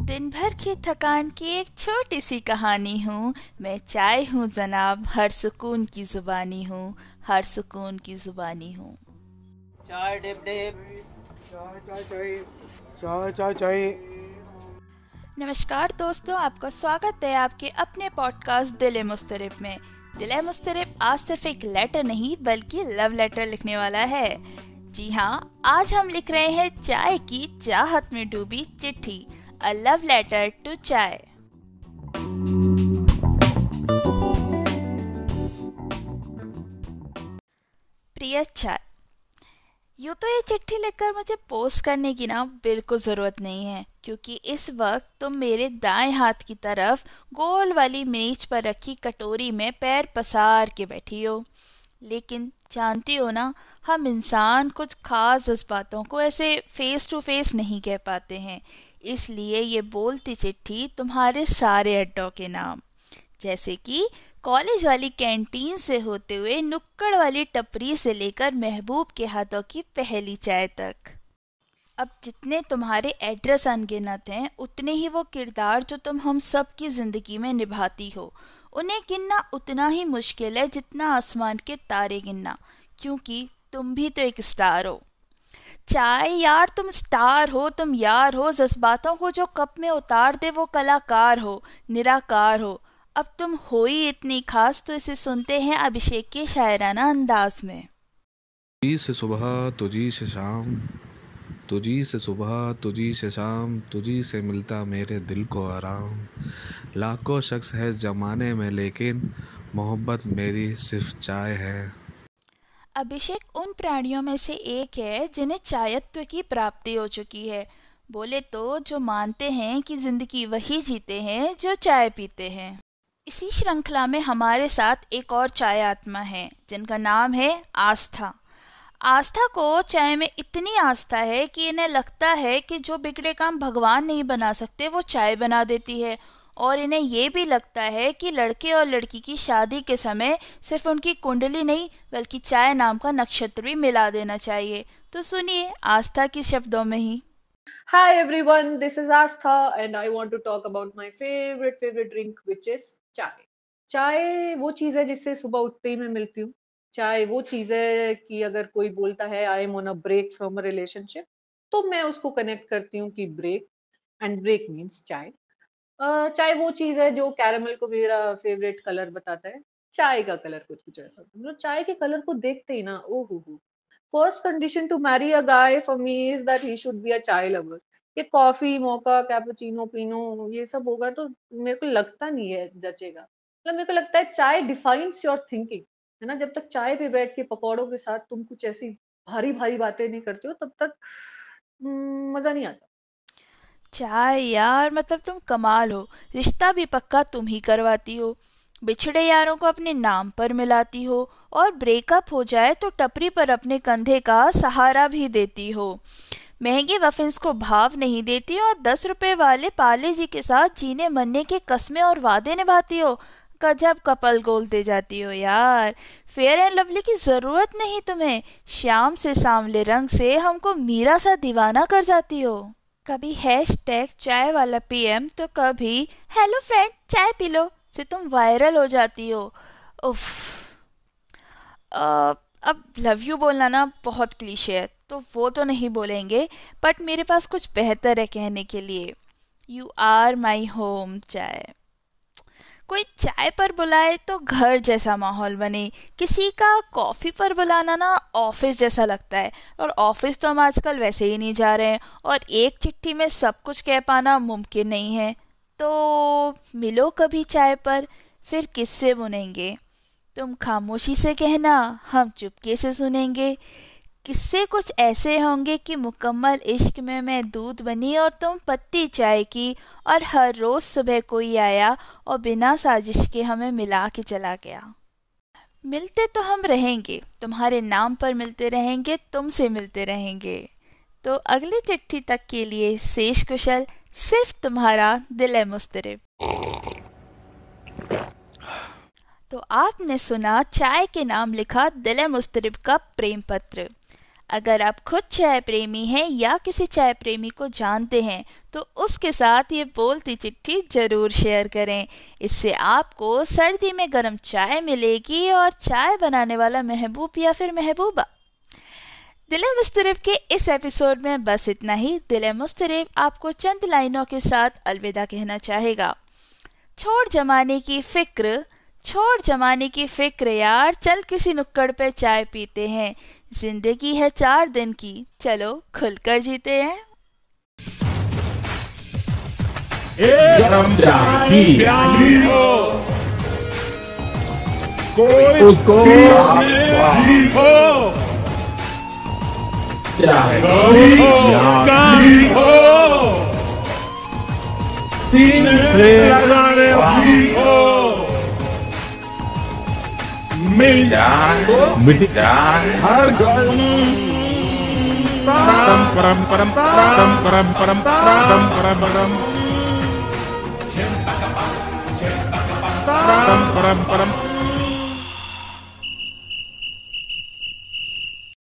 दिन भर की थकान की एक छोटी सी कहानी हूँ। मैं चाय हूँ जनाब हर सुकून की जुबानी हूँ हर सुकून की जुबानी हूँ। चाय डिप डिप चाय चाय चाय। चाय चाय चाय। नमस्कार दोस्तों आपका स्वागत है आपके अपने पॉडकास्ट दिल मुस्तरब में। दिल मुस्तरब आज सिर्फ़ एक लेटर नहीं बल्कि लव लेटर लिखने वाला है। जी हाँ आज हम लिख रहे हैं चाय की चाहत में डूबी चिट्ठी। A love letter to chai. प्रिय चाय यूँ तो ये चिट्ठी लिखकर मुझे पोस्ट करने की ना बिल्कुल ज़रूरत नहीं है, क्योंकि इस वक्त तुम मेरे दाएँ हाथ की तरफ़ गोल वाली मेज पर रखी कटोरी में पैर पसार के बैठी हो लेकिन जानती हो ना, हम इंसान कुछ खास जज्बातों को ऐसे फेस टू फेस नहीं कह पाते हैं इसलिए ये बोलती चिट्ठी तुम्हारे सारे अड्डों के नाम। जैसे कि कॉलेज वाली कैंटीन से होते हुए नुक्कड़ वाली टपरी से लेकर महबूब के हाथों की पहली चाय तक। अब जितने तुम्हारे एड्रेस अनगिनत हैं, उतने ही वो किरदार जो तुम हम सब की ज़िंदगी में निभाती हो। उन्हें गिनना उतना ही मुश्किल है जितना आसमान के तारे गिनना, क्योंकि तुम भी तो एक स्टार हो। चाय यार तुम स्टार हो, तुम यार हो, जज्बातों को जो कप में उतार दे वो कलाकार हो, निराकार हो। अब तुम हो ही इतनी खास तो इसे सुनते हैं अभिषेक के शायराना अंदाज में। तुझी से सुबह तुझी से शाम तुझी से सुबह तुझी से शाम तुझी से मिलता मेरे दिल को आराम। लाखों शख्स है जमाने में, लेकिन मोहब्बत मेरी सिर्फ़ चाय है। अभिषेक उन प्राणियों में से एक है, जिन्हें चायत्व की प्राप्ति हो चुकी है। बोले तो जो मानते हैं कि ज़िंदगी वही जीते हैं, जो चाय पीते हैं। इसी श्रृंखला में हमारे साथ एक और चाय आत्मा है, जिनका नाम है आस्था। आस्था को चाय में इतनी आस्था है कि इन्हें लगता है कि जो बिगड़े काम भगवान नहीं बना सकते, वो चाय बना देती है। और इन्हें ये भी लगता है कि लड़के और लड़की की शादी के समय सिर्फ़ उनकी कुंडली नहीं बल्कि चाय नाम का नक्षत्र भी मिला देना चाहिए। तो सुनिए आस्था के शब्दों में ही। Hi everyone, this is Astha and I want to talk about my favorite favorite drink which is चाय। चाय वो चीज़ है जिससे सुबह उठते ही मैं मिलती हूँ। चाय वो चीज़ है कि अगर कोई बोलता है I am on a break from a relationship तो मैं उसको कनेक्ट करती हूँ कि ब्रेक एंड ब्रेक मीन्स चाय। चाहे वो चीज़ है जो कैरमल को मेरा फेवरेट कलर बताता है, चाय का कलर कुछ कुछ ऐसा होता मतलब चाय के कलर को देखते ही ना ओ हो। हो first condition to marry a guy for me is that he should be a chai lover ये कॉफ़ी मोका कैपुचिनो पीनो ये सब होगा तो मेरे को लगता नहीं है जचेगा। मतलब मेरे को लगता है चाय डिफाइंस योर थिंकिंग है ना? जब तक चाय पे बैठ के पकौड़ों के साथ तुम कुछ ऐसी भारी भारी बातें नहीं करते हो, तब तक मज़ा नहीं आता। चाय यार मतलब तुम कमाल हो। रिश्ता भी पक्का तुम ही करवाती हो। बिछड़े यारों को अपने नाम पर मिलाती हो और ब्रेकअप हो जाए तो टपरी पर अपने कंधे का सहारा भी देती हो। महँगे वफिन्स को भाव नहीं देती और दस रुपए वाले पाले जी के साथ जीने मरने के कस्में और वादे निभाती हो। गजब कपल गोल दे जाती हो यार। फेयर एंड लवली की ज़रूरत नहीं तुम्हें। श्याम से सांवले रंग से हमको मीरा सा दीवाना कर जाती हो। कभी हैश टैग चाय वाला पीएम तो कभी हेलो फ्रेंड चाय पी लो से तुम वायरल हो जाती हो। उफ। आ, अब लव यू बोलना ना बहुत क्लीशे है तो वो तो नहीं बोलेंगे बट मेरे पास कुछ बेहतर है कहने के लिए। यू आर माई होम चाय। कोई चाय पर बुलाए तो घर जैसा माहौल बने। किसी का कॉफ़ी पर बुलाना ना ऑफ़िस जैसा लगता है। और ऑफ़िस तो हम आजकल वैसे ही नहीं जा रहे हैं। और एक चिट्ठी में सब कुछ कह पाना मुमकिन नहीं है। तो मिलो कभी चाय पर, फिर किससे बुनेंगे? तुम खामोशी से कहना, हम चुपके से सुनेंगे। किस्से कुछ ऐसे होंगे कि मुकम्मल इश्क में मैं दूध बनी और तुम पत्ती चाय की, और हर रोज सुबह कोई आया और बिना साजिश के हमें मिला के चला गया। मिलते तो हम रहेंगे, तुम्हारे नाम पर मिलते रहेंगे, तुमसे मिलते रहेंगे। तो अगली चिट्ठी तक के लिए शेष कुशल, सिर्फ़ तुम्हारा दिल है मुस्तरब। तो आपने सुना चाय के नाम लिखा दिल मुस्तरब का प्रेम पत्र। अगर आप खुद चाय प्रेमी हैं या किसी चाय प्रेमी को जानते हैं तो उसके साथ ये बोलती चिट्ठी ज़रूर शेयर करें। इससे आपको सर्दी में गर्म चाय मिलेगी और चाय बनाने वाला महबूब या फिर महबूबा। दिल मुस्तरफ के इस एपिसोड में बस इतना ही। दिल मुस्तरफ आपको चंद लाइनों के साथ अलविदा कहना चाहेगा। छोड़ जमाने की फ़िक्र छोड़ जमाने की फ़िक्र यार चल किसी नुक्कड़ पे चाय पीते हैं। ज़िंदगी है चार दिन की चलो खुलकर जीते हैं। गरम चाय प्याली कोई उसको हो। सीने लगाने वाली हो। meja dan harga tam param param tam param param tam param param tam param param